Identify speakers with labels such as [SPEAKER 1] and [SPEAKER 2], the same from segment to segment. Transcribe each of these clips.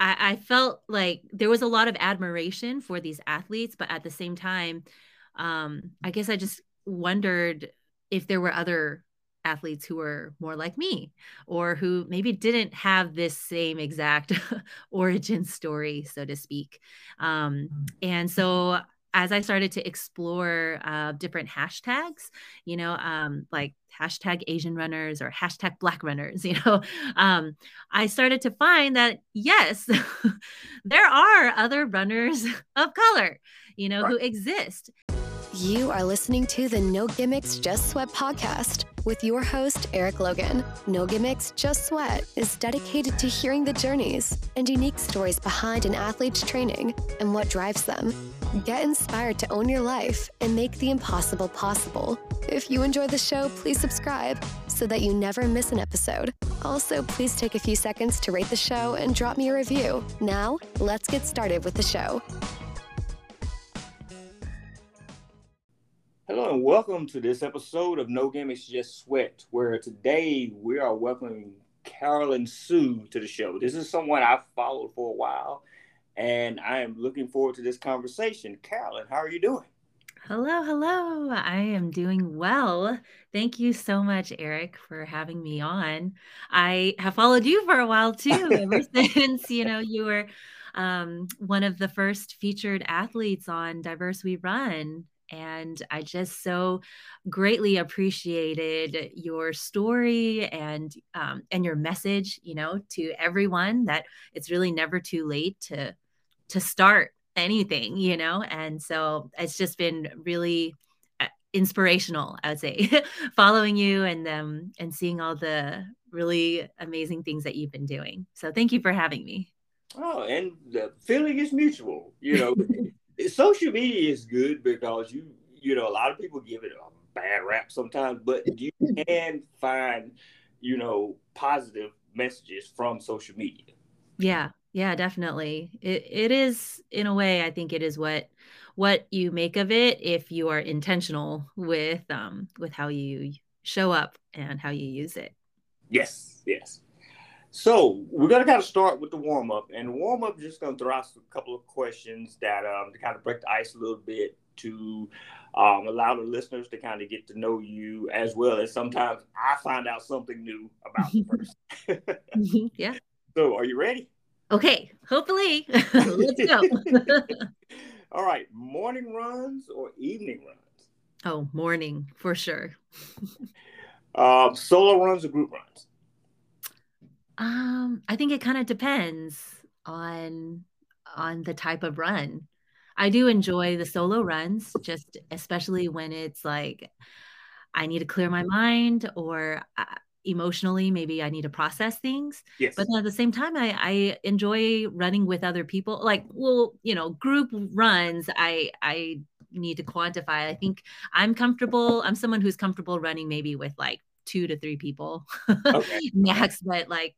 [SPEAKER 1] I, I felt like there was a lot of admiration for these athletes, but at the same time, um, I guess I just wondered if there were other athletes who were more like me or who maybe didn't have this same exact origin story so to speak. Um, and so as I started to explore uh, different hashtags, you know, um, like hashtag Asian runners or hashtag Black runners, you know, um, I started to find that yes, there are other runners of color, you know, right. who exist.
[SPEAKER 2] You are listening to the No Gimmicks Just Sweat podcast with your host, Eric Logan. No Gimmicks Just Sweat is dedicated to hearing the journeys and unique stories behind an athlete's training and what drives them. Get inspired to own your life and make the impossible possible. If you enjoy the show, please subscribe so that you never miss an episode. Also, please take a few seconds to rate the show and drop me a review. Now, let's get started with the show.
[SPEAKER 3] Hello and welcome to this episode of No Gimmicks Just Sweat, where today we are welcoming Carolyn Sue to the show. This is someone I've followed for a while, and I am looking forward to this conversation. Carolyn, how are you doing?
[SPEAKER 1] Hello, hello. I am doing well. Thank you so much, Eric, for having me on. I have followed you for a while too, ever since you know you were um, one of the first featured athletes on Diverse We Run and I just so greatly appreciated your story and um, and your message, you know, to everyone that it's really never too late to to start anything, you know. And so it's just been really uh, inspirational, I would say, following you and um and seeing all the really amazing things that you've been doing. So thank you for having me.
[SPEAKER 3] Oh, and the feeling is mutual. You know, social media is good because you you know a lot of people give it a bad rap sometimes, but you can find you know positive messages from social media.
[SPEAKER 1] Yeah, yeah, definitely. It it is in a way. I think it is what what you make of it if you are intentional with um with how you show up and how you use it.
[SPEAKER 3] Yes, yes. So we're gonna kind of start with the warm up, and warm up just gonna throw out a couple of questions that um, to kind of break the ice a little bit to um, allow the listeners to kind of get to know you as well as sometimes I find out something new about the person.
[SPEAKER 1] Mm-hmm, yeah.
[SPEAKER 3] So are you ready?
[SPEAKER 1] Okay, hopefully. Let's go.
[SPEAKER 3] All right, morning runs or evening runs?
[SPEAKER 1] Oh, morning for sure.
[SPEAKER 3] um, solo runs or group runs?
[SPEAKER 1] Um, I think it kind of depends on on the type of run. I do enjoy the solo runs, just especially when it's like I need to clear my mind or uh, emotionally maybe I need to process things.
[SPEAKER 3] Yes.
[SPEAKER 1] But at the same time, I, I enjoy running with other people. Like, well, you know, group runs, I I need to quantify. I think I'm comfortable. I'm someone who's comfortable running maybe with like two to three people okay. max but like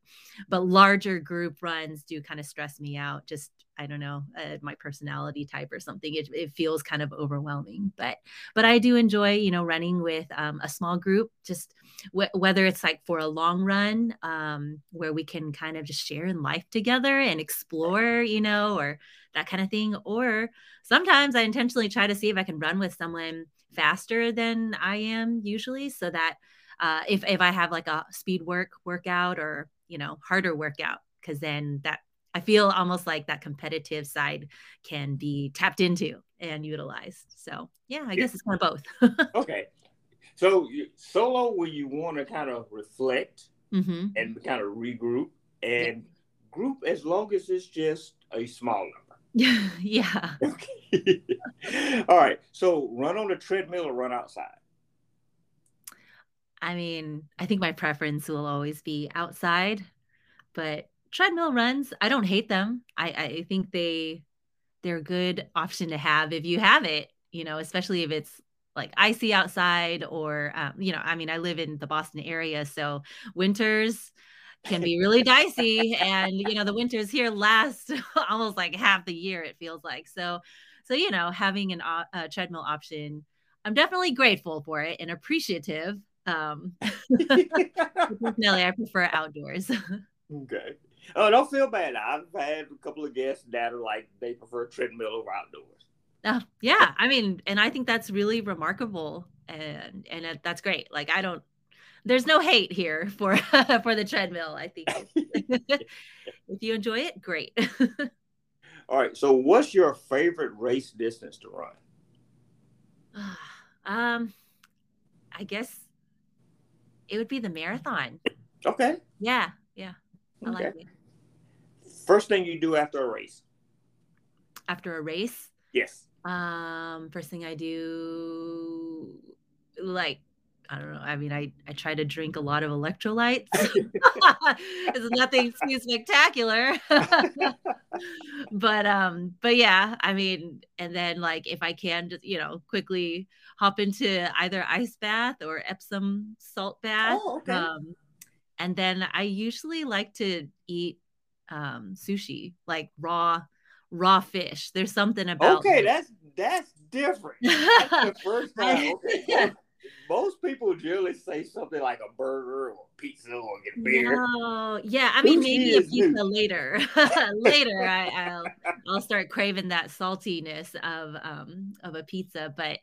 [SPEAKER 1] but larger group runs do kind of stress me out just i don't know uh, my personality type or something it, it feels kind of overwhelming but but i do enjoy you know running with um, a small group just w- whether it's like for a long run um, where we can kind of just share in life together and explore you know or that kind of thing or sometimes i intentionally try to see if i can run with someone faster than i am usually so that uh, if if I have like a speed work workout or you know harder workout, because then that I feel almost like that competitive side can be tapped into and utilized. So yeah, I yeah. guess it's kind of both.
[SPEAKER 3] okay, so solo where you want to kind of reflect
[SPEAKER 1] mm-hmm.
[SPEAKER 3] and kind of regroup, and yeah. group as long as it's just a small number.
[SPEAKER 1] yeah.
[SPEAKER 3] Okay. All right. So run on the treadmill or run outside.
[SPEAKER 1] I mean, I think my preference will always be outside, but treadmill runs, I don't hate them. I, I think they they're a good option to have if you have it, you know, especially if it's like icy outside or um, you know, I mean, I live in the Boston area, so winters can be really dicey and you know the winters here last almost like half the year it feels like so so you know having an, uh, a treadmill option i'm definitely grateful for it and appreciative um, personally, I prefer outdoors.
[SPEAKER 3] okay. Oh, don't feel bad. I've had a couple of guests that are like they prefer treadmill over outdoors.
[SPEAKER 1] Uh, yeah, I mean, and I think that's really remarkable, and and that's great. Like I don't, there's no hate here for for the treadmill. I think if you enjoy it, great.
[SPEAKER 3] All right. So, what's your favorite race distance to run?
[SPEAKER 1] um, I guess it would be the marathon.
[SPEAKER 3] Okay.
[SPEAKER 1] Yeah, yeah. I okay. like it.
[SPEAKER 3] First thing you do after a race?
[SPEAKER 1] After a race?
[SPEAKER 3] Yes.
[SPEAKER 1] Um, first thing I do, like I don't know. I mean, I, I try to drink a lot of electrolytes. it's nothing too spectacular. but um, but yeah, I mean, and then like if I can just, you know, quickly hop into either ice bath or Epsom salt bath.
[SPEAKER 3] Oh, okay.
[SPEAKER 1] Um, and then I usually like to eat um sushi, like raw raw fish. There's something about
[SPEAKER 3] Okay, that's that's different. That's the first time. Okay most people generally say something like a burger or pizza or get beer.
[SPEAKER 1] No, yeah, I mean maybe a pizza new. later. later, I, will I'll start craving that saltiness of um of a pizza, but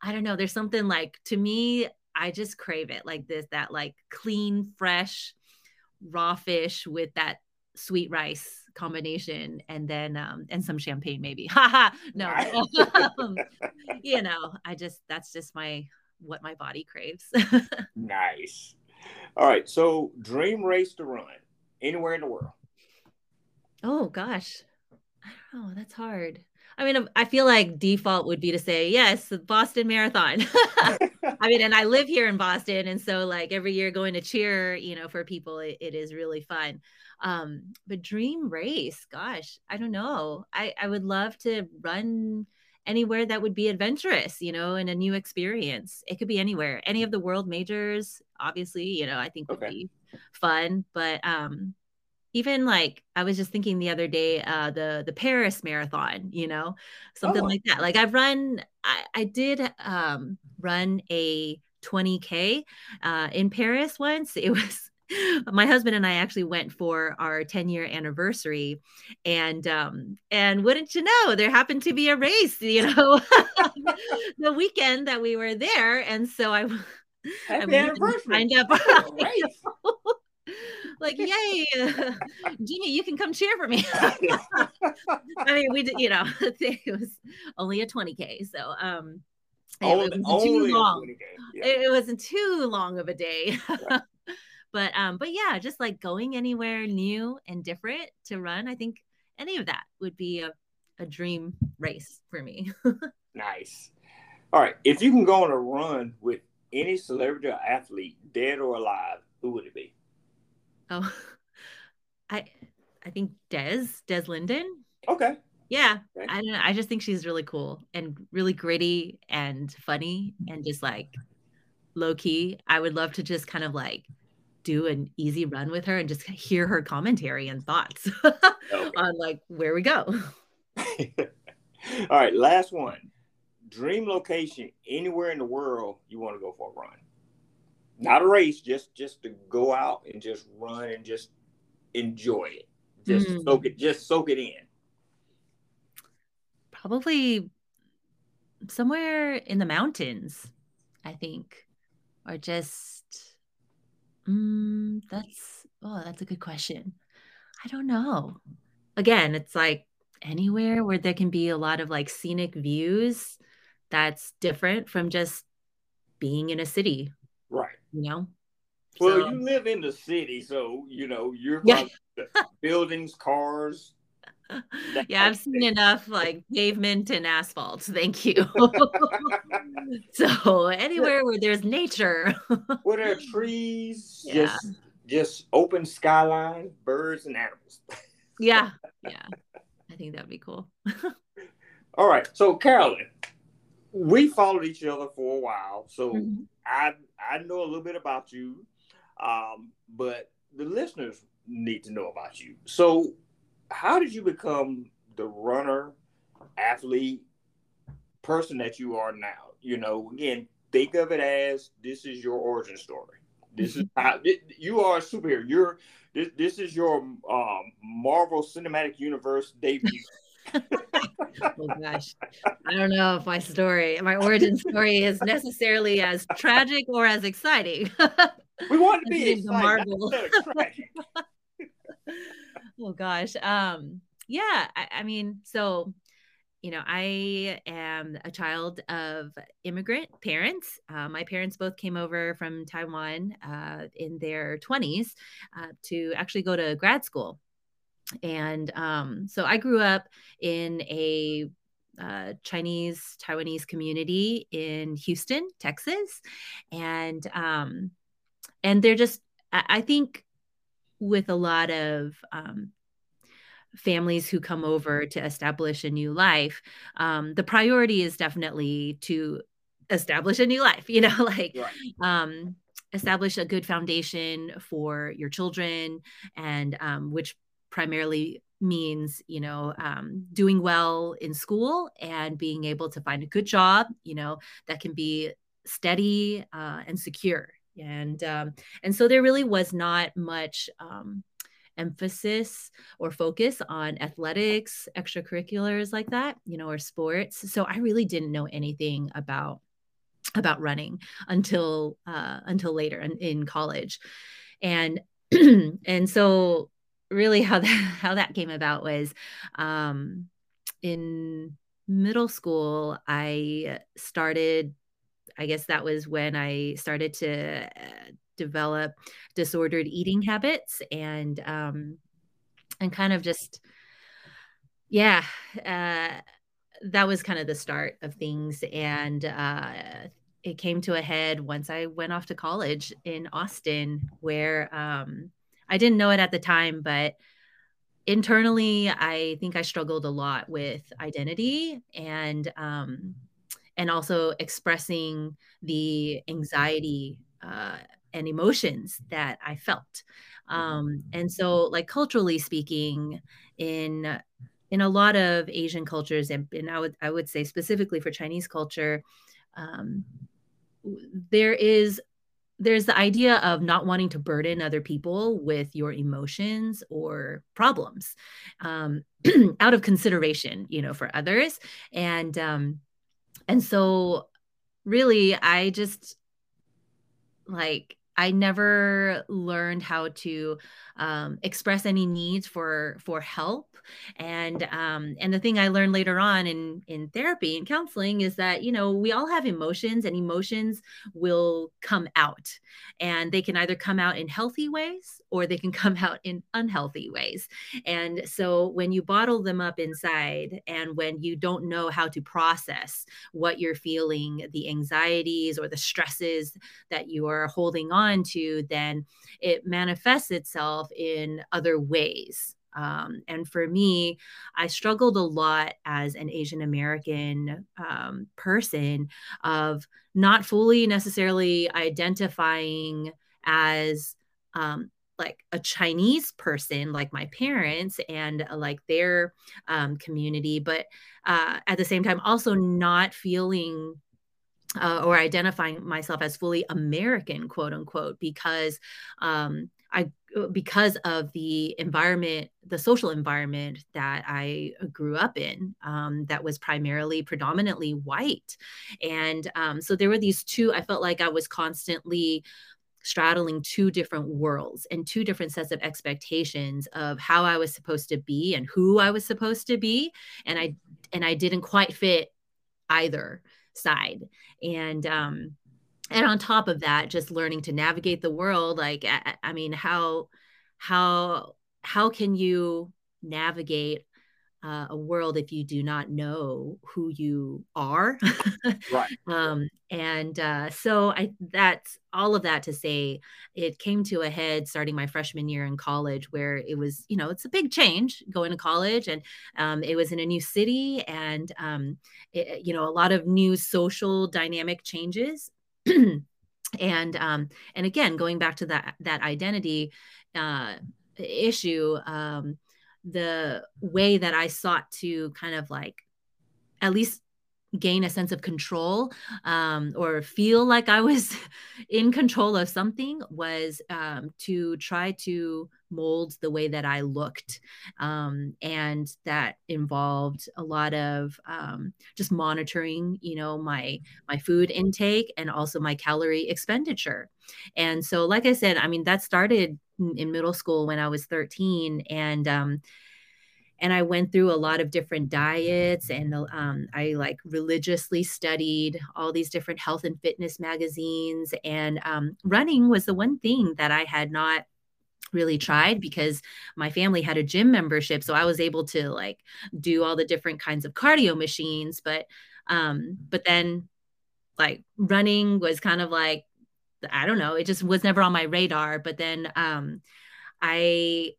[SPEAKER 1] I don't know. There's something like to me, I just crave it like this, that like clean, fresh, raw fish with that sweet rice combination and then um and some champagne maybe haha no um, you know i just that's just my what my body craves.
[SPEAKER 3] nice. All right. So, dream race to run anywhere in the world.
[SPEAKER 1] Oh gosh, I don't know. That's hard. I mean, I feel like default would be to say yes, Boston Marathon. I mean, and I live here in Boston, and so like every year going to cheer, you know, for people, it, it is really fun. Um, but dream race, gosh, I don't know. I I would love to run anywhere that would be adventurous, you know, and a new experience. It could be anywhere. Any of the world majors, obviously, you know, I think would okay. be fun. But um even like I was just thinking the other day, uh the the Paris marathon, you know, something oh. like that. Like I've run I, I did um run a 20k uh in Paris once. It was my husband and I actually went for our 10 year anniversary and um and wouldn't you know there happened to be a race you know the weekend that we were there and so I
[SPEAKER 3] Happy I anniversary. signed up
[SPEAKER 1] like yay Jimmy you can come cheer for me I mean we did you know it was only a 20k so um
[SPEAKER 3] only, it wasn't too long.
[SPEAKER 1] Yeah. It, it wasn't too long of a day. Right but um but yeah just like going anywhere new and different to run i think any of that would be a, a dream race for me
[SPEAKER 3] nice all right if you can go on a run with any celebrity or athlete dead or alive who would it be
[SPEAKER 1] oh i i think des des linden
[SPEAKER 3] okay
[SPEAKER 1] yeah okay. i don't know i just think she's really cool and really gritty and funny and just like low key i would love to just kind of like do an easy run with her and just hear her commentary and thoughts okay. on like where we go.
[SPEAKER 3] All right, last one. Dream location anywhere in the world you want to go for a run. Not a race, just just to go out and just run and just enjoy it. Just mm. soak it, just soak it in.
[SPEAKER 1] Probably somewhere in the mountains, I think. Or just Mm, that's oh, that's a good question. I don't know. Again, it's like anywhere where there can be a lot of like scenic views that's different from just being in a city. You know?
[SPEAKER 3] Well, so, you live in the city, so you know, you're yeah. buildings, cars,
[SPEAKER 1] yeah, I've seen enough like pavement and asphalt. Thank you. so anywhere where there's nature,
[SPEAKER 3] where there are trees, yeah. just just open skyline, birds and animals.
[SPEAKER 1] yeah, yeah. I think that'd be cool.
[SPEAKER 3] All right, so Carolyn, we followed each other for a while, so mm-hmm. I I know a little bit about you, um, but the listeners need to know about you. So how did you become the runner, athlete, person that you are now? You know, again, think of it as this is your origin story. This is how you are a superhero. You're this. This is your um, Marvel Cinematic Universe debut.
[SPEAKER 1] oh gosh, I don't know if my story, my origin story, is necessarily as tragic or as exciting.
[SPEAKER 3] we want to be exciting, Marvel.
[SPEAKER 1] oh gosh, um, yeah. I, I mean, so you know, I am a child of immigrant parents. Uh, my parents both came over from Taiwan uh, in their 20s uh, to actually go to grad school. And um, so I grew up in a uh, Chinese Taiwanese community in Houston, Texas, and um, and they're just I think with a lot of um, families who come over to establish a new life, um, the priority is definitely to establish a new life, you know, like right. um, establish a good foundation for your children, and um, which primarily means you know um, doing well in school and being able to find a good job you know that can be steady uh, and secure and um, and so there really was not much um, emphasis or focus on athletics, extracurriculars like that, you know, or sports. So I really didn't know anything about about running until uh, until later in, in college, and and so really how that how that came about was um, in middle school I started I guess that was when I started to uh, develop disordered eating habits and um, and kind of just yeah uh, that was kind of the start of things. And uh, it came to a head once i went off to college in austin where um, i didn't know it at the time but internally i think i struggled a lot with identity and um, and also expressing the anxiety uh, and emotions that I felt. Um, and so, like culturally speaking, in in a lot of Asian cultures, and, and I would I would say specifically for Chinese culture, um, there is there's the idea of not wanting to burden other people with your emotions or problems um, out of consideration you know for others. And um, and so really i just like I never learned how to um, express any needs for for help. And um, and the thing I learned later on in in therapy and counseling is that you know we all have emotions, and emotions will come out, and they can either come out in healthy ways or they can come out in unhealthy ways. And so when you bottle them up inside, and when you don't know how to process what you're feeling, the anxieties or the stresses that you are holding on to, then it manifests itself in other ways. Um, and for me, I struggled a lot as an Asian American um, person of not fully necessarily identifying as um, like a Chinese person, like my parents and uh, like their um, community, but uh, at the same time, also not feeling uh, or identifying myself as fully American, quote unquote, because um, I uh, because of the environment, the social environment that I uh, grew up in, um, that was primarily predominantly white, and um, so there were these two. I felt like I was constantly straddling two different worlds and two different sets of expectations of how I was supposed to be and who I was supposed to be, and I and I didn't quite fit either side. And um and on top of that just learning to navigate the world like I, I mean how how how can you navigate uh, a world if you do not know who you are. Right. Um and uh so i that's all of that to say it came to a head starting my freshman year in college where it was you know it's a big change going to college and um, it was in a new city and um, it, you know a lot of new social dynamic changes. And um, and again going back to that that identity uh, issue um, the way that I sought to kind of like at least gain a sense of control um, or feel like I was in control of something was um, to try to mold the way that I looked. Um, and that involved a lot of um, just monitoring, you know, my my food intake and also my calorie expenditure. And so, like I said, I mean, that started in middle school when I was 13. And um, and I went through a lot of different diets and um, I like religiously studied all these different health and fitness magazines. And um, running was the one thing that I had not really tried because my family had a gym membership so i was able to like do all the different kinds of cardio machines but um but then like running was kind of like i don't know it just was never on my radar but then um i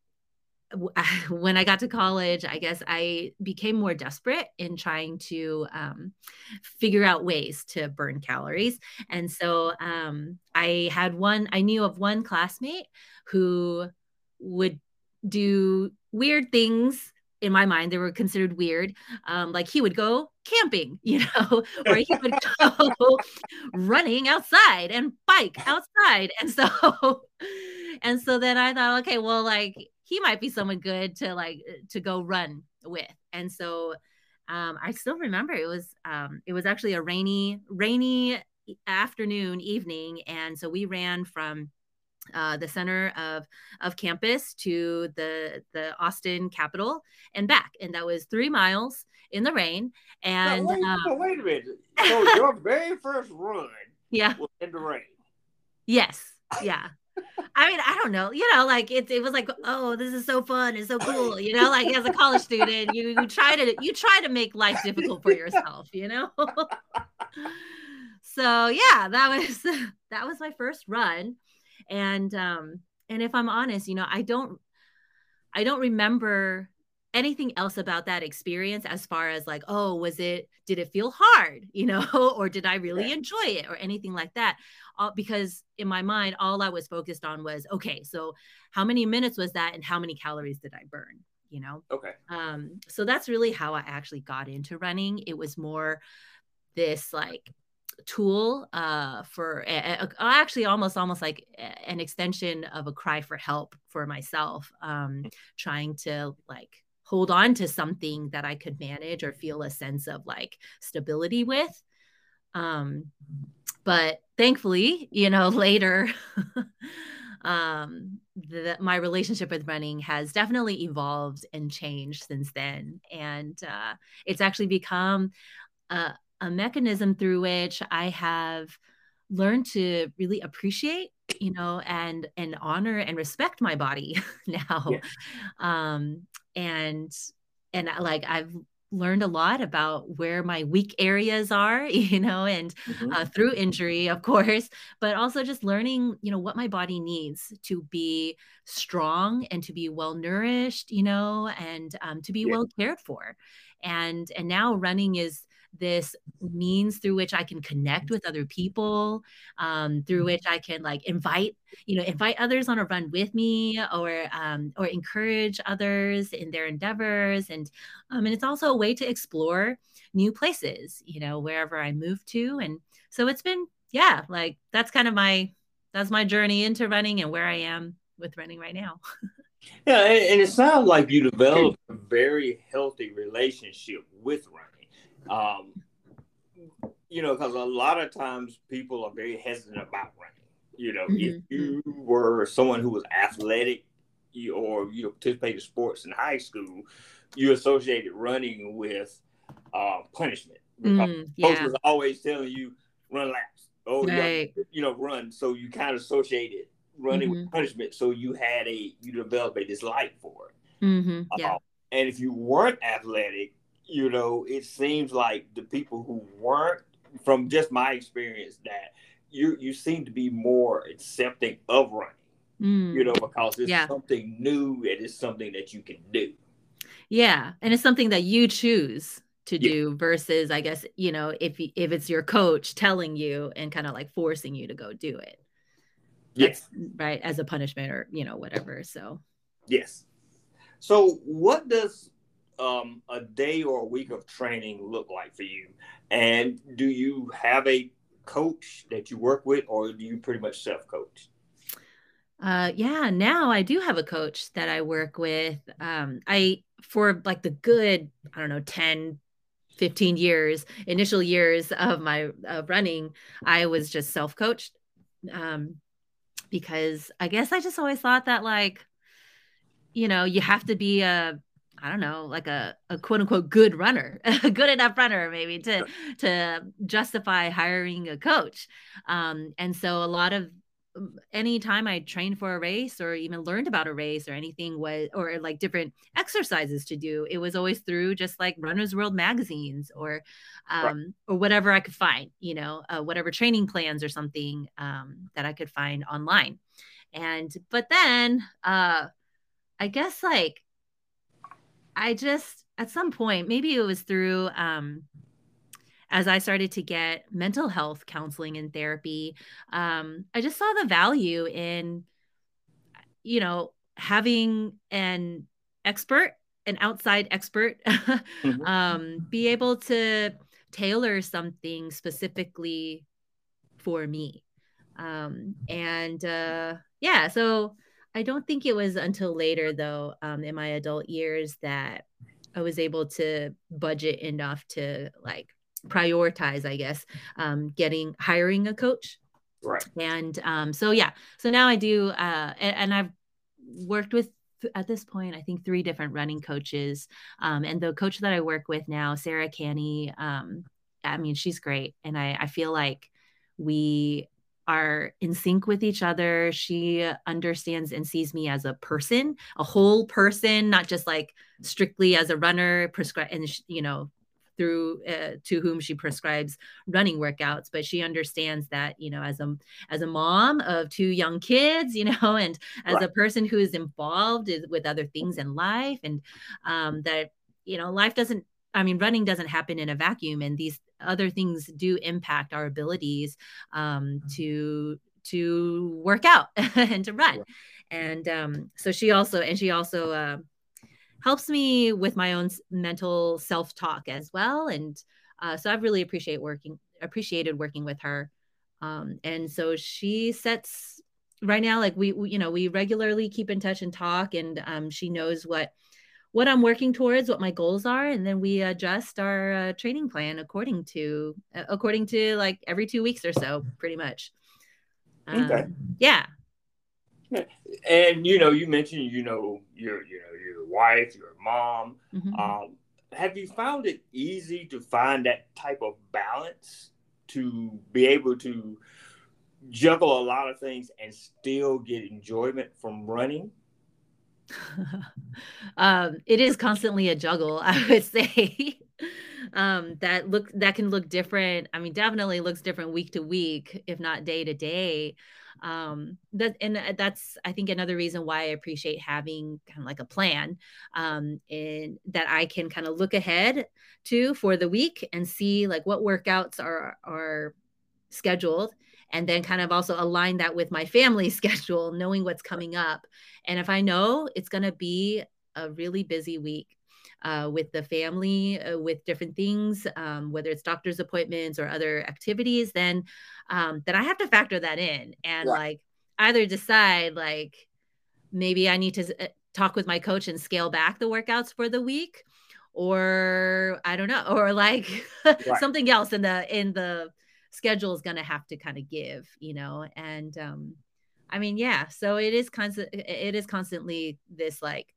[SPEAKER 1] when I got to college, I guess I became more desperate in trying to um, figure out ways to burn calories. And so um, I had one, I knew of one classmate who would do weird things in my mind they were considered weird um, like he would go camping you know or he would go running outside and bike outside. And so and so then i thought okay well like he might be someone good to like to go run with. And so um, i still remember it was um, it was actually a rainy rainy afternoon evening. And so we ran from uh, the center of of campus to the the Austin Capitol and back, and that was three miles in the rain. And
[SPEAKER 3] wait,
[SPEAKER 1] um,
[SPEAKER 3] wait, a minute, so your very first run,
[SPEAKER 1] yeah,
[SPEAKER 3] was in the rain.
[SPEAKER 1] Yes, yeah. I mean, I don't know, you know, like it, it was like, oh, this is so fun, it's so cool, you know, like as a college student, you, you try to you try to make life difficult for yourself, you know. so yeah, that was that was my first run and um and if i'm honest you know i don't i don't remember anything else about that experience as far as like oh was it did it feel hard? You know or did i really enjoy it or anything like that. All, because in my mind all i was focused on was okay so how many minutes was that and how many calories did i burn? You know?
[SPEAKER 3] Okay.
[SPEAKER 1] Um so that's really how i actually got into running. It was more this like tool uh, for actually almost almost like an extension of a cry for help for myself um, mm. trying to like hold on to something that i could manage or feel a sense of like stability with um, but thankfully you know later um the, my relationship with running has definitely evolved and changed since then and uh, it's actually become a, a mechanism through which I have learned to really appreciate you know and and honor and respect my body now yeah. um and and like i've learned a lot about where my weak areas are you know and mm-hmm. uh, through injury of course but also just learning you know what my body needs to be strong and to be well nourished you know and um, to be yeah. well cared for and and now running is this means through which I can connect with other people, um, through mm-hmm. which I can like invite, you know, invite others on a run with me, or um, or encourage others in their endeavors, and um, and it's also a way to explore new places, you know, wherever I move to, and so it's been yeah, like that's kind of my that's my journey into running and where I am with running right now.
[SPEAKER 3] yeah, and it sounds like you developed a very healthy relationship with running um, you know, because a lot of times people are very hesitant about running. You know, mm-hmm. if you were someone who was athletic you, or you know, participated in sports in high school, you associated running with uh, punishment. Mm, yeah. coach was always telling you run laps. Oh, right. you, you know, run. So you kind of associated running mm-hmm. with punishment. So you had a you developed a dislike for it.
[SPEAKER 1] Mm-hmm. Yeah. Uh,
[SPEAKER 3] and if you weren't athletic, you know, it seems like the people who weren't, from just my experience, that you you seem to be more accepting of running. Mm. You know, because it's yeah. something new and it's something that you can do.
[SPEAKER 1] Yeah, and it's something that you choose to yeah. do versus, I guess, you know, if if it's your coach telling you and kind of like forcing you to go do it.
[SPEAKER 3] Yes.
[SPEAKER 1] That's, right, as a punishment or you know whatever. So.
[SPEAKER 3] Yes. So, what does um, a day or a week of training look like for you? And do you have a coach that you work with, or do you pretty much self coach?
[SPEAKER 1] Uh, yeah, now I do have a coach that I work with. Um, I, for like the good, I don't know, 10, 15 years, initial years of my uh, running, I was just self coached. Um, because I guess I just always thought that, like, you know, you have to be a, I don't know, like a, a quote unquote good runner, a good enough runner, maybe to to justify hiring a coach. Um, and so a lot of anytime I trained for a race or even learned about a race or anything was or like different exercises to do, it was always through just like Runner's World magazines or um right. or whatever I could find, you know, uh, whatever training plans or something um that I could find online. And but then uh I guess like I just at some point, maybe it was through um as I started to get mental health counseling and therapy, um, I just saw the value in, you know, having an expert, an outside expert, mm-hmm. um, be able to tailor something specifically for me. Um, and uh, yeah, so I don't think it was until later, though, um, in my adult years that I was able to budget enough to like prioritize, I guess, um, getting hiring a coach.
[SPEAKER 3] Right.
[SPEAKER 1] And um, so yeah, so now I do, uh, and, and I've worked with at this point, I think three different running coaches. Um, and the coach that I work with now, Sarah Canny, um, I mean, she's great. And I, I feel like we are in sync with each other. She understands and sees me as a person, a whole person, not just like strictly as a runner, prescribe and you know through uh, to whom she prescribes running workouts but she understands that you know as a as a mom of two young kids you know and as right. a person who is involved with other things in life and um, that you know life doesn't I mean, running doesn't happen in a vacuum, and these other things do impact our abilities um, mm-hmm. to to work out and to run. And um, so she also, and she also uh, helps me with my own mental self talk as well. And uh, so I've really appreciate working appreciated working with her. Um, and so she sets right now, like we, we, you know, we regularly keep in touch and talk, and um, she knows what what I'm working towards, what my goals are, and then we adjust our uh, training plan according to uh, according to like every two weeks or so, pretty much. Um, okay. Yeah.
[SPEAKER 3] And you know, you mentioned you know your you know your wife, your mom. Mm-hmm. Um, have you found it easy to find that type of balance to be able to juggle a lot of things and still get enjoyment from running?
[SPEAKER 1] um, it is constantly a juggle, I would say. um, that look that can look different. I mean, definitely looks different week to week, if not day to day um that and uh, that's i think another reason why i appreciate having kind of like a plan um and that i can kind of look ahead to for the week and see like what workouts are are scheduled and then kind of also align that with my family schedule knowing what's coming up. And if i know it's going to be a really busy week uh, with the family uh, with different things, um, whether it's doctor's appointments or other activities, then um, then I have to factor that in and like either decide like maybe I need to uh, talk with my coach and scale back the workouts for the week, or I don't know, or like right. something else in the in the schedule is going to have to kind of give, you know, and um, I mean, yeah. So it is constant. It is constantly this like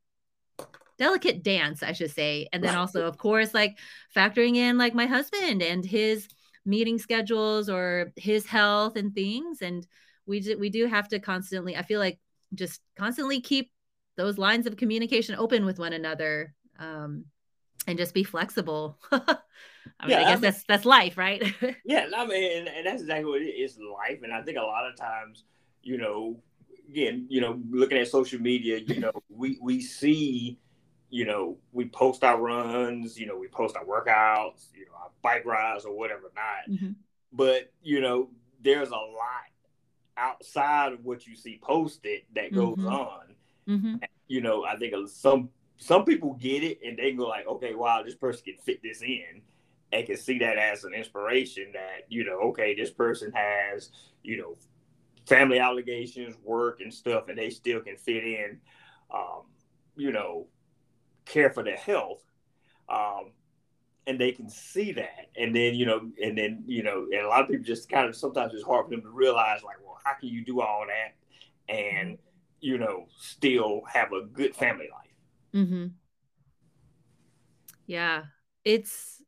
[SPEAKER 1] delicate dance, I should say. And then also, of course, like factoring in like my husband and his meeting schedules or his health and things. And we do, we do have to constantly, I feel like just constantly keep those lines of communication open with one another. Um, and just be flexible. I mean, yeah, I guess I mean, that's that's life, right?
[SPEAKER 3] yeah, I mean, and, and that's exactly what it is life. And I think a lot of times, you know, again, you know, looking at social media, you know, we we see you know, we post our runs, you know, we post our workouts, you know, our bike rides or whatever not. Mm-hmm. But, you know, there's a lot outside of what you see posted that goes mm-hmm. on. Mm-hmm. You know, I think some some people get it and they go like, okay, wow, this person can fit this in and can see that as an inspiration that, you know, okay, this person has, you know, family obligations, work and stuff, and they still can fit in, um, you know, care for their health. Um, and they can see that. And then, you know, and then, you know, and a lot of people just kind of sometimes it's hard for them to realize, like, well, how can you do all that and, you know, still have a good family life?
[SPEAKER 1] Mm-hmm. Yeah. It's,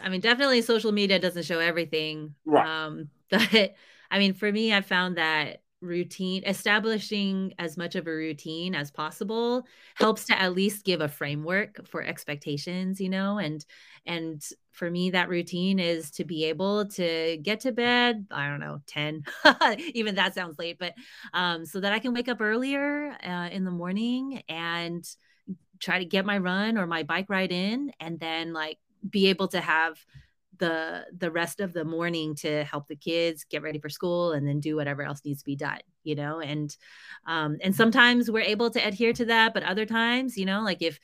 [SPEAKER 1] I mean, definitely social media doesn't show everything.
[SPEAKER 3] Right.
[SPEAKER 1] Um, but I mean, for me, I found that routine establishing as much of a routine as possible helps to at least give a framework for expectations you know and and for me that routine is to be able to get to bed i don't know 10 even that sounds late but um so that i can wake up earlier uh, in the morning and try to get my run or my bike ride in and then like be able to have the the rest of the morning to help the kids get ready for school and then do whatever else needs to be done you know? And um and sometimes we're able to adhere to that but other times you know like if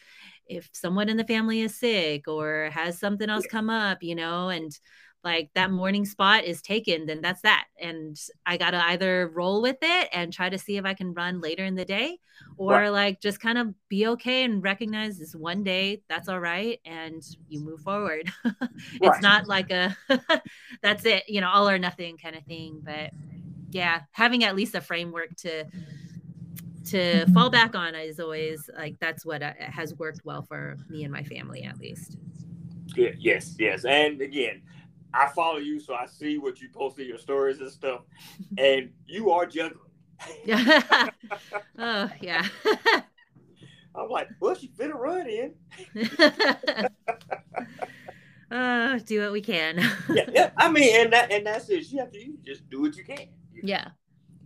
[SPEAKER 1] if someone in the family is sick or has something else come up you know? And like that morning spot is taken, then that's that. And I got to either roll with it and try to see if I can run later in the day or right. like just kind of be okay and recognize this one day that's all right and you move forward. it's not like a that's it, you know, all or nothing kind of thing. But yeah, having at least a framework to to fall back on is always like that's what uh, has worked well for me and my family at least.
[SPEAKER 3] Yeah, yes, yes. And again, I follow you, so I see what you post in your stories and stuff, and you are juggling.
[SPEAKER 1] oh yeah.
[SPEAKER 3] I'm like, well, she fit a run in.
[SPEAKER 1] uh, do what we can.
[SPEAKER 3] yeah, yeah. I mean, and that and that's it. You have to you just do what you can.
[SPEAKER 1] You know? Yeah.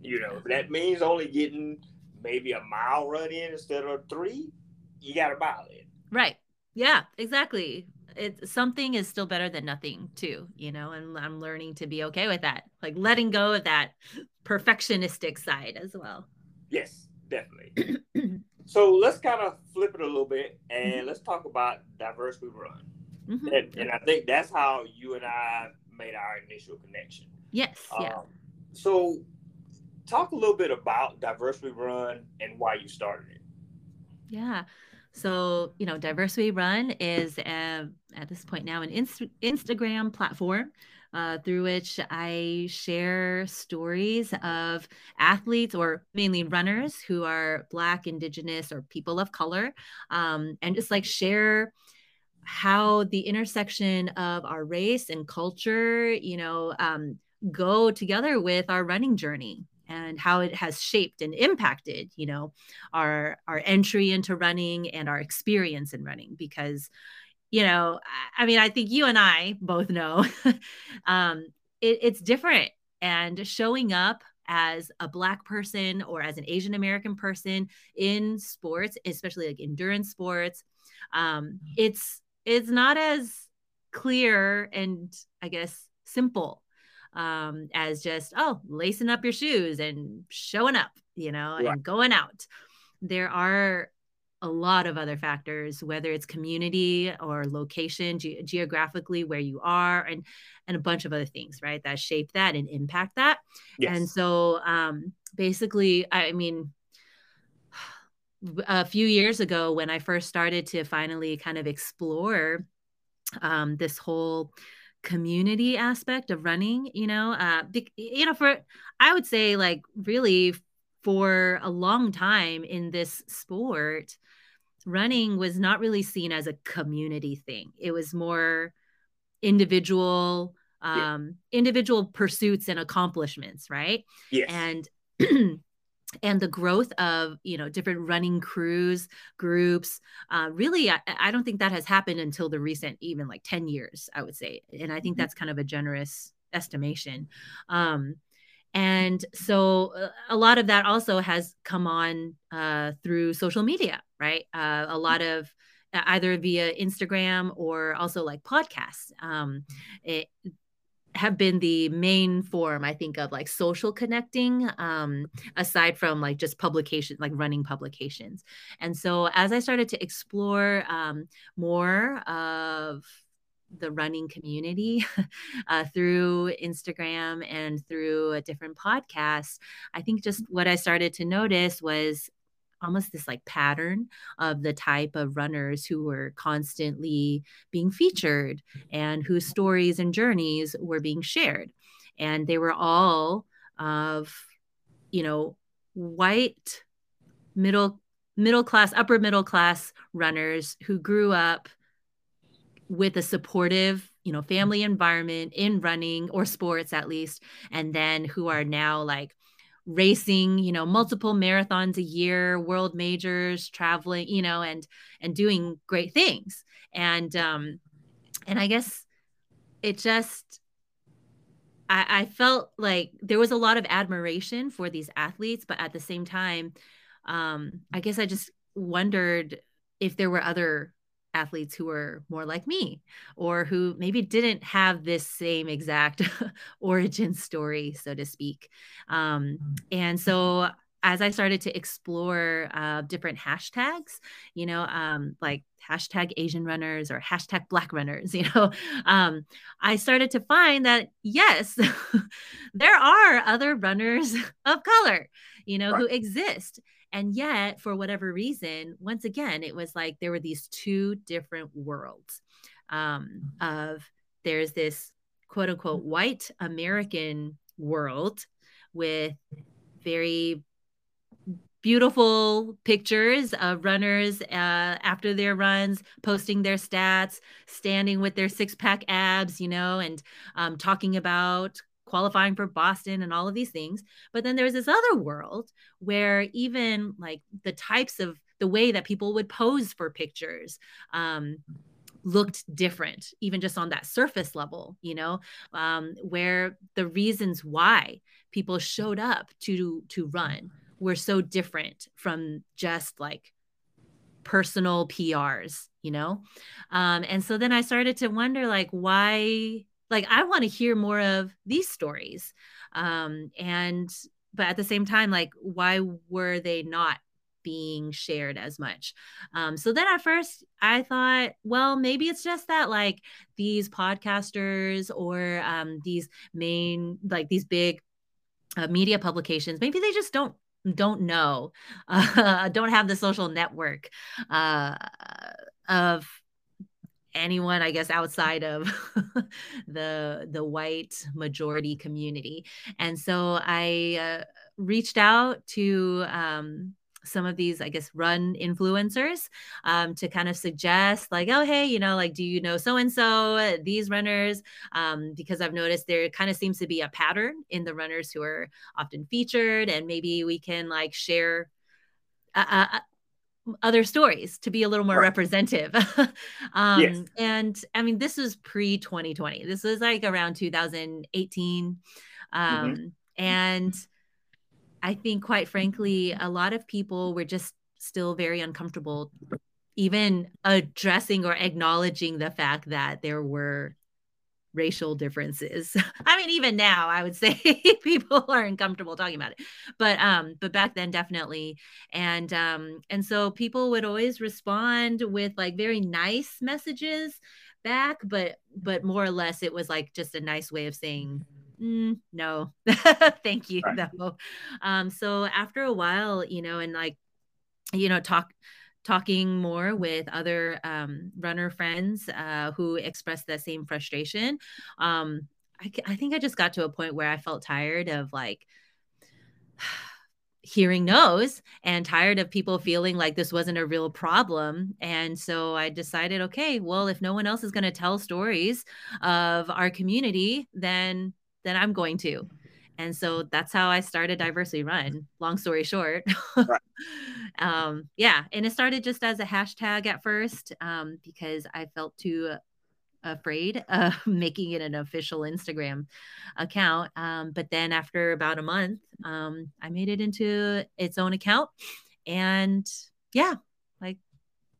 [SPEAKER 3] You know, if that means only getting maybe a mile run in instead of three, you got a mile in.
[SPEAKER 1] Right. Yeah, exactly it something is still better than nothing too you know and i'm learning to be okay with that like letting go of that perfectionistic side as well.
[SPEAKER 3] Yes definitely. So let's kind of flip it a little bit and mm-hmm. let's talk about diverse we run. Mm-hmm. and, and, i think that's how you and i made our initial connection.
[SPEAKER 1] Yes yeah. Um,
[SPEAKER 3] so talk a little bit about diverse we run and why you started it.
[SPEAKER 1] Yeah so, you know, Diverse We Run is uh, at this point now an Inst- Instagram platform uh, through which I share stories of athletes or mainly runners who are Black, Indigenous, or people of color, um, and just like share how the intersection of our race and culture, you know, um, go together with our running journey and how it has shaped and impacted you know our our entry into running and our experience in running because you know i mean i think you and i both know um it, it's different. And showing up as a black person or as an asian american person in sports especially like endurance sports um it's it's not as clear and i guess simple um, as just, oh, lacing up your shoes and showing up, you know, right. and going out. There are a lot of other factors, whether it's community or location, ge- geographically where you are, and and a bunch of other things, right, that shape that and impact that. Yes. And so, um, basically, I mean, a few years ago when I first started to finally kind of explore um, this whole community aspect of running you know uh you know for i would say like really for a long time in this sport running was not really seen as a community thing it was more individual um yeah. individual pursuits and accomplishments right
[SPEAKER 3] yes.
[SPEAKER 1] and and the growth of you know different running crews groups uh, really I, I, don't think that has happened until the recent even like 10 years i would say and i think mm-hmm. that's kind of a generous estimation. Um, and so uh, a lot of that also has come on uh, through social media right? Uh, a lot of either via instagram or also like podcasts. Um, it, have been the main form i think of like social connecting um, aside from like just publication like running publications. And so as i started to explore um, more of the running community uh, through instagram and through a different podcast i think just what i started to notice was almost this like pattern of the type of runners who were constantly being featured and whose stories and journeys were being shared. And they were all of you know white middle middle class upper middle class runners who grew up with a supportive you know family environment in running or sports at least and then who are now like racing you know multiple marathons a year world majors traveling you know and and doing great things. And um and i guess it just I, I felt like there was a lot of admiration for these athletes but at the same time um i guess i just wondered if there were other athletes who were more like me or who maybe didn't have this same exact origin story so to speak. Um, and so as i started to explore uh, different hashtags you know um, like hashtag asian runners or hashtag black runners you know um, i started to find that yes there are other runners of color you know right. who exist and yet, for whatever reason, once again, it was like there were these two different worlds um, of there's this quote unquote white American world with very beautiful pictures of runners uh, after their runs, posting their stats, standing with their six pack abs, you know, and um, talking about qualifying for Boston and all of these things. But then there's this other world where even like the types of the way that people would pose for pictures um, looked different, even just on that surface level, you know, um, where the reasons why people showed up to to run were so different from just like personal PRs, you know? Um, and so then I started to wonder like why like i want to hear more of these stories um and but at the same time like why were they not being shared as much? Um so then at first i thought well maybe it's just that like these podcasters or um these main like these big uh, media publications maybe they just don't don't know uh, don't have the social network uh, of anyone i guess outside of the the white majority community. And so i uh, reached out to um, some of these i guess run influencers um, to kind of suggest like oh hey you know like do you know so and so these runners? Um, because i've noticed there kind of seems to be a pattern in the runners who are often featured and maybe we can like share uh, other stories to be a little more right. representative. um, yes. And I mean, this was pre 2020. This was like around 2018. Um, mm-hmm. And I think, quite frankly, a lot of people were just still very uncomfortable even addressing or acknowledging the fact that there were racial differences. I mean, even now, I would say people are uncomfortable talking about it, but um, but back then definitely, and um, and so people would always respond with like very nice messages back, but but more or less it was like just a nice way of saying. Mm, no, thank you. Right. No. Um, so after a while, you know, and like, you know, talk talking more with other um, runner friends uh, who expressed that same frustration. Um, I, I think I just got to a point where I felt tired of like hearing no's and tired of people feeling like this wasn't a real problem. And so I decided, okay, well, if no one else is going to tell stories of our community, then then I'm going to. And so that's how I started Diverse We Run. Long story short. right. um, yeah. And it started just as a hashtag at first um, because I felt too afraid of making it an official Instagram account. Um, but then after about a month, um, I made it into its own account. And yeah, like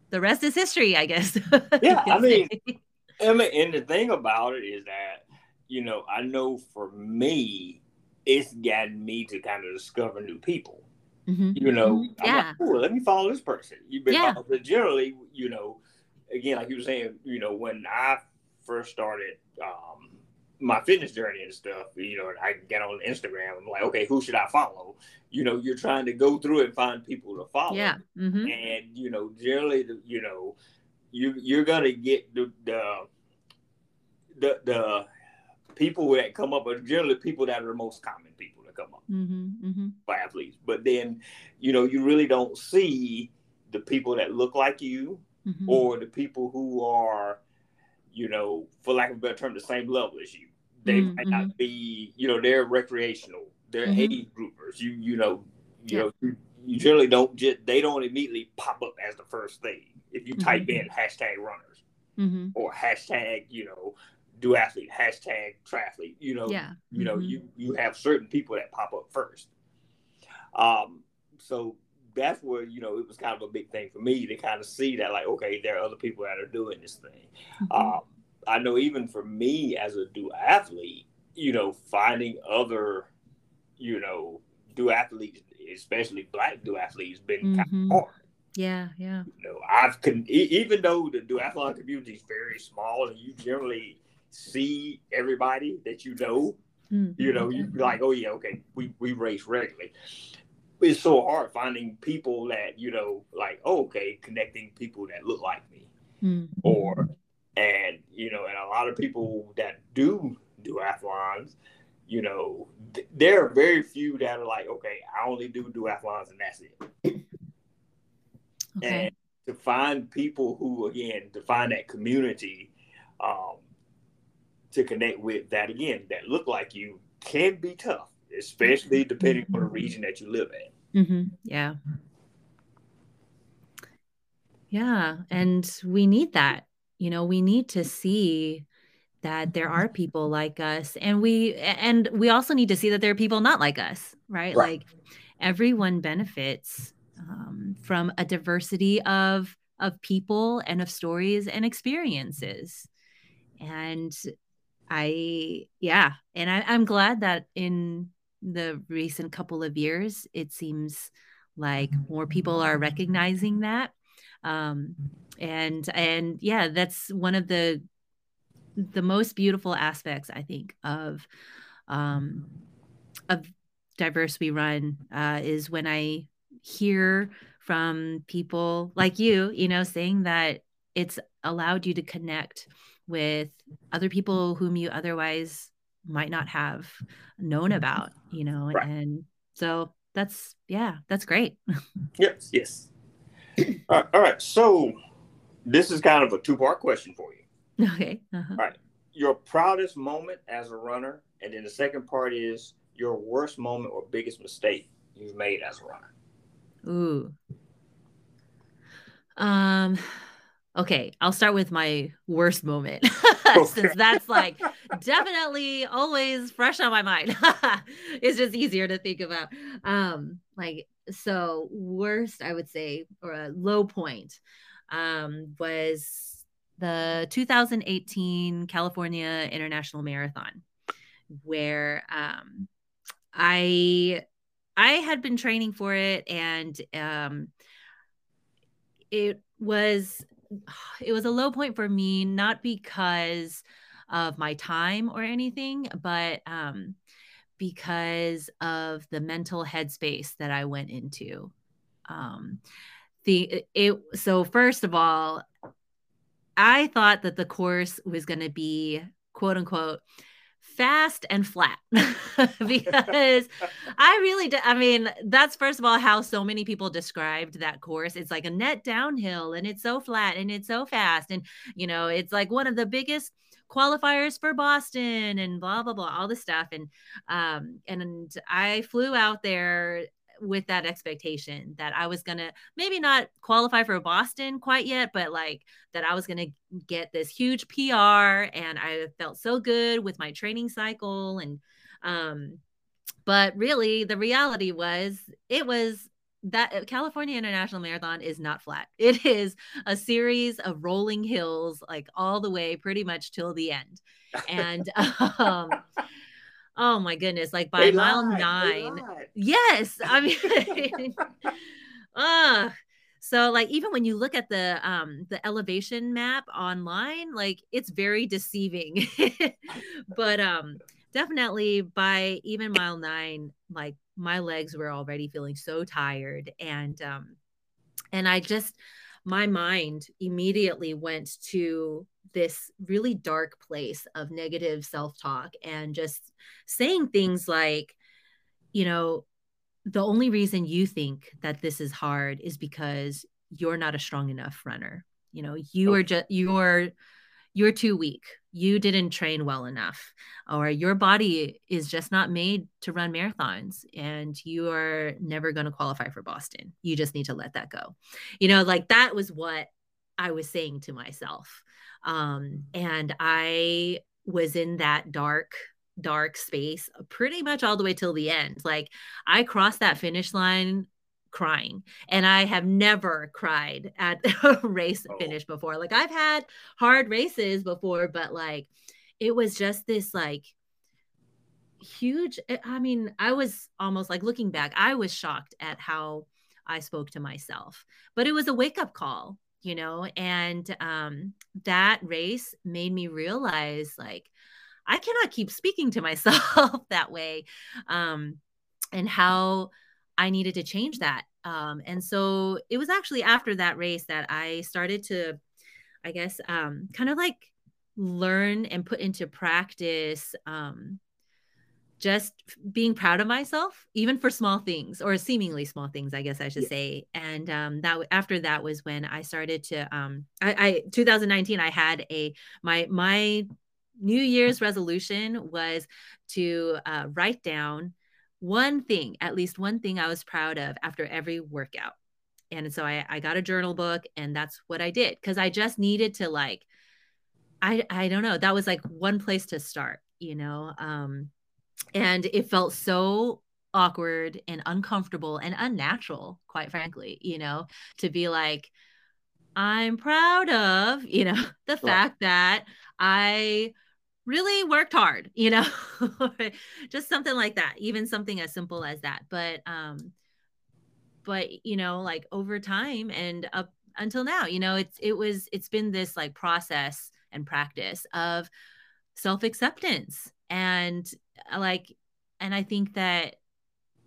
[SPEAKER 1] the rest is history, I guess.
[SPEAKER 3] Yeah. I mean, I mean, and the thing about it is that you know, I know for me, it's gotten me to kind of discover new people. Mm-hmm. You know, mm-hmm. yeah. Like, let me follow this person. You've been, yeah. but generally, you know, again, like you were saying, you know, when I first started um, my fitness journey and stuff, you know, I get on Instagram. I'm like, okay, who should I follow? You know, you're trying to go through and find people to follow.
[SPEAKER 1] Yeah. Mm-hmm.
[SPEAKER 3] And you know, generally, you know, you you're gonna get the the the, the people that come up are generally people that are the most common people that come up mm-hmm, mm-hmm. by athletes. But then, you know, you really don't see the people that look like you mm-hmm. or the people who are, you know, for lack of a better term, the same level as you. They mm-hmm, might not mm-hmm. be, you know, they're recreational, they're mm-hmm. age groupers. You, you know, you yeah. know, you, you, generally don't just they don't immediately pop up as the first thing if you type in hashtag runners or hashtag, you know, do athlete hashtag triathlete you know
[SPEAKER 1] yeah
[SPEAKER 3] you know mm-hmm. you you have certain people that pop up first um so that's where you know it was kind of a big thing for me to kind of see that like okay there are other people that are doing this thing mm-hmm. um i know even for me as a duathlete you know finding other you know duathletes especially black duathletes been mm-hmm. kind of hard
[SPEAKER 1] yeah, yeah.
[SPEAKER 3] You know, I've con- even though the duathlon community is very small and you generally see everybody that you know. Mm-hmm. You know, you like, oh yeah, okay, we, we race regularly. It's so hard finding people that, you know, like, oh, okay, connecting people that look like me. Mm-hmm. Or and you know, and a lot of people that do duathlons, you know, th- there are very few that are like, okay, I only do duathlons and that's it. Okay. And to find people who, again, to find that community, um, to connect with that again that look like you can be tough, especially depending on the region that you live
[SPEAKER 1] in. Mm-hmm. Yeah. Yeah. And we need that. You know, we need to see that there are people like us and we and we also need to see that there are people not like us right, right. like everyone benefits um, from a diversity of of people and of stories and experiences and I, yeah. And I, I'm glad that in the recent couple of years, it seems like more people are recognizing that. Um, and, and yeah, that's one of the, the most beautiful aspects, I think, of, um, of diverse we run uh, is when I hear from people like you, you know, saying that it's allowed you to connect with other people whom you otherwise might not have known mm-hmm. about, you know, right. and so that's yeah, that's great.
[SPEAKER 3] yes, yes. All right, all right. So this is kind of a two-part question for you.
[SPEAKER 1] Okay. Uh-huh.
[SPEAKER 3] All right. Your proudest moment as a runner, and then the second part is your worst moment or biggest mistake you've made as a runner.
[SPEAKER 1] Ooh. Um Okay, I'll start with my worst moment since that's like definitely always fresh on my mind. it's just easier to think about. Um, like so worst I would say or a low point um was the 2018 California International Marathon where um I I had been training for it and um it was it was a low point for me, not because of my time or anything, but um, because of the mental headspace that I went into. Um, the it so first of all, I thought that the course was going to be quote unquote fast and flat because I really, do, I mean, that's first of all how so many people described that course. It's like a net downhill and it's so flat and it's so fast. And, you know, it's like one of the biggest qualifiers for Boston and blah, blah, blah, all this stuff. And, um, and I flew out there with that expectation that I was going to maybe not qualify for Boston quite yet, but like that I was going to get this huge PR and I felt so good with my training cycle and um but really the reality was it was that California International Marathon is not flat. It is a series of rolling hills, like all the way pretty much till the end. And um, oh my goodness, like by
[SPEAKER 3] They
[SPEAKER 1] mile
[SPEAKER 3] lied.
[SPEAKER 1] Nine, yes, I mean, uh, so like even when you look at the um the elevation map online, like it's very deceiving. but um definitely by even mile nine, like my legs were already feeling so tired and um and i just my mind immediately went to this really dark place of negative self-talk and just saying things like you know the only reason you think that this is hard is because you're not a strong enough runner. You know you are just you're you're too weak. You didn't train well enough or your body is just not made to run marathons and you are never going to qualify for boston. You just need to let that go. You know like that was what i was saying to myself um and i was in that dark dark space pretty much all the way till the end. Like i crossed that finish line crying and i have never cried at a race
[SPEAKER 3] Oh.
[SPEAKER 1] finish before. Like i've had hard races before but like it was just this like huge eh, i mean i was almost like looking back i was shocked at how i spoke to myself. But it was a wake up call you know and um that race made me realize like i cannot keep speaking to myself that way um and how I needed to change that. Um, and so it was actually after that race that I started to, I guess, um, kind of like learn and put into practice um, just being proud of myself, even for small things or seemingly small things, I guess I should
[SPEAKER 3] Yeah.
[SPEAKER 1] say. And um, that after that was when I started to, um, I, I 2019, I had a my my New Year's resolution was to uh, write down one thing, at least one thing I was proud of after every workout. And so I, I got a journal book and that's what I did because I just needed to like, I, I don't know, that was like one place to start, you know? Um, and it felt so awkward and uncomfortable and unnatural, quite frankly, you know, to be like, I'm proud of, you know, the fact that I really worked hard, you know, just something like that, even something as simple as that. But, um, but, you know, like over time and up until now, you know, it's, it was, it's been this like process and practice of self acceptance and like, and I think that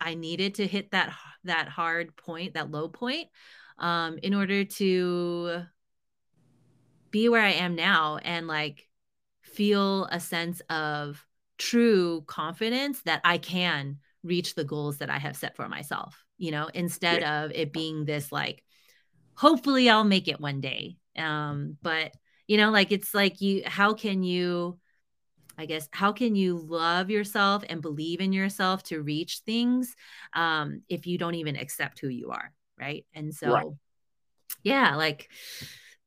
[SPEAKER 1] I needed to hit that, that hard point, that low point, um, in order to be where I am now and like feel a sense of true confidence that I can reach the goals that I have set for myself, you know, instead yeah. of it being this like, hopefully I'll make it one day. Um, but you know, like it's like you, how can you, I guess, how can you love yourself and believe in yourself to reach things um, if you don't even accept who you are? Right. And so, right. yeah, like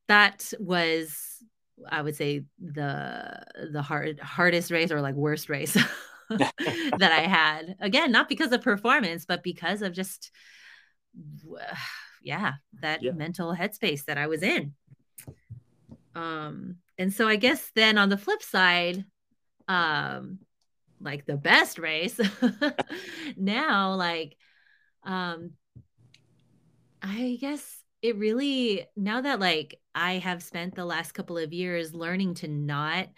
[SPEAKER 1] that was I would say the the hard hardest race or like worst race that I had. Again, not because of performance, but because of just yeah, that yeah. mental headspace that I was in. Um and so I guess then on the flip side, um like the best race. Now like um I guess it really now that like I have spent the last couple of years learning to not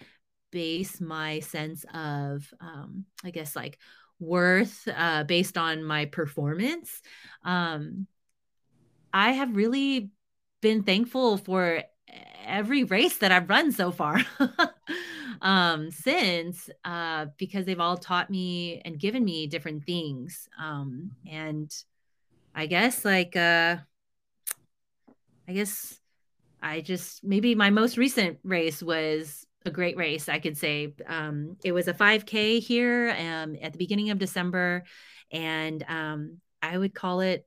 [SPEAKER 1] base my sense of um I guess like worth uh based on my performance um I have really been thankful for every race that I've run so far um since uh because they've all taught me and given me different things um and I guess like uh I guess I just maybe my most recent race was a great race, I could say. Um, it was a 5K here um, at the beginning of December, and um, I would call it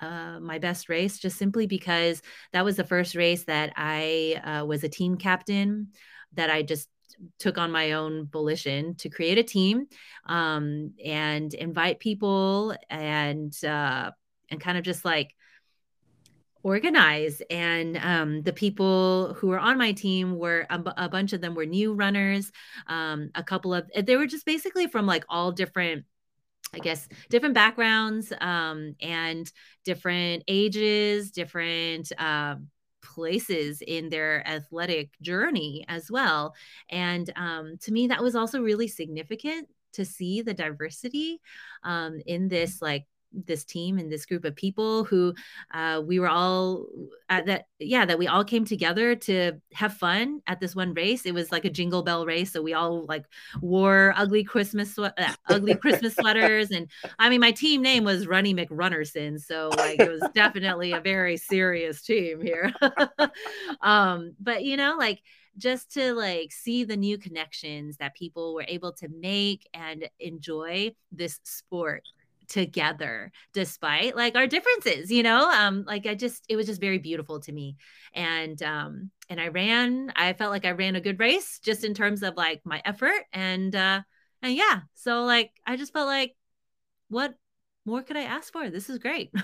[SPEAKER 1] uh, my best race just simply because that was the first race that I uh, was a team captain, that I just took on my own volition to create a team um, and invite people and uh, and kind of just like organize. And um, the people who were on my team were a, a bunch of them were new runners um, a couple of they were just basically from like all different I guess different backgrounds um, and different ages, different uh, places in their athletic journey as well. And um, to me, that was also really significant to see the diversity um, in this like this team and this group of people who uh, we were all at that yeah that we all came together to have fun at this one race. It was like a jingle bell race so we all like wore ugly christmas uh, ugly christmas sweaters. And i mean my team name was runny mcrunnerson so like it was definitely a very serious team here. Um but you know like just to like see the new connections that people were able to make and enjoy this sport together despite like our differences you know? Um like i just it was just very beautiful to me. And um and i ran i felt like i ran a good race just in terms of like my effort. And uh and yeah so like i just felt like what more could i ask for? This is great.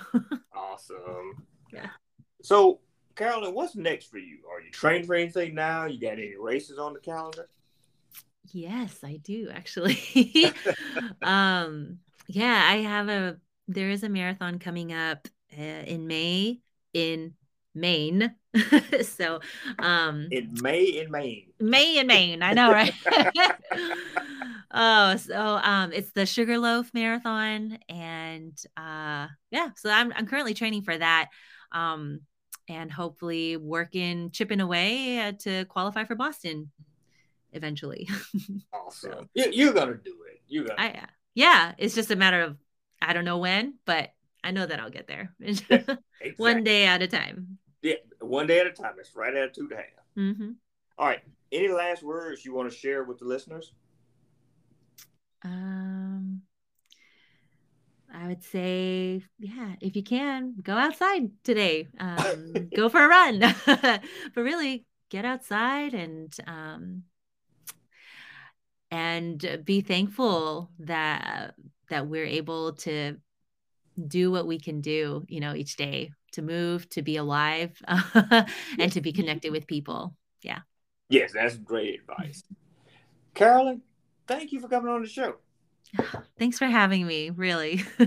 [SPEAKER 3] Awesome. Yeah. So carolyn what's next for you? Are you trained for anything now? You got any races on the calendar?
[SPEAKER 1] Yes i do actually. Um yeah, I have a there is a marathon coming up uh, in May in Maine. so um
[SPEAKER 3] in May in Maine.
[SPEAKER 1] May in Maine. I know, right? oh, so um it's the Sugarloaf Marathon and uh yeah, so I'm I'm currently training for that. Um and hopefully working chipping away uh, to qualify for Boston eventually.
[SPEAKER 3] awesome. So, you, you're gonna do it. You got
[SPEAKER 1] I, yeah, it's just a matter of I don't know when, but I know that I'll get there. exactly. one day at a time.
[SPEAKER 3] Yeah, one day at a time. It's right at two and a half. Mm-hmm. All right. Any last words you want to share with the listeners?
[SPEAKER 1] Um, I would say, yeah, if you can, go outside today. Um, go for a run, but really get outside and um, and be thankful that that we're able to do what we can do you know each day to move to be alive and to be connected with people. Yeah.
[SPEAKER 3] Yes that's great advice. Carolyn thank you for coming on the show.
[SPEAKER 1] Thanks for having me really.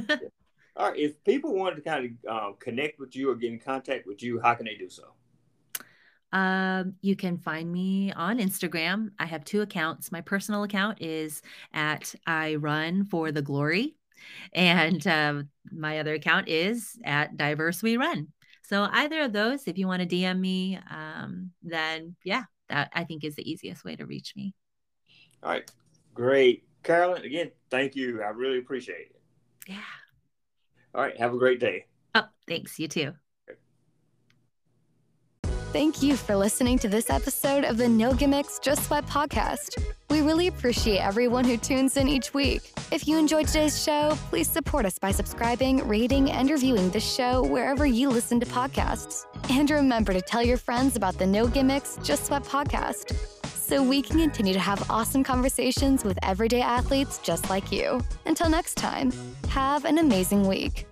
[SPEAKER 3] All right if people wanted to kind of um, connect with you or get in contact with you how can they do so
[SPEAKER 1] um, you can find me on Instagram. I have two accounts. My personal account is at I Run for the Glory, and uh, my other account is at Diverse We Run. So either of those, if you want to DM me, um, then yeah, that I think is the easiest way to reach me.
[SPEAKER 3] All right, great, Carolyn. Again, thank you. I really appreciate it.
[SPEAKER 1] Yeah.
[SPEAKER 3] All right. Have a great day.
[SPEAKER 1] Oh, thanks. You too.
[SPEAKER 2] Thank you for listening to this episode of the No Gimmicks, Just Sweat podcast. We really appreciate everyone who tunes in each week. If you enjoyed today's show, please support us by subscribing, rating, and reviewing the show wherever you listen to podcasts. And remember to tell your friends about the No Gimmicks, Just Sweat podcast so we can continue to have awesome conversations with everyday athletes just like you. Until next time, have an amazing week.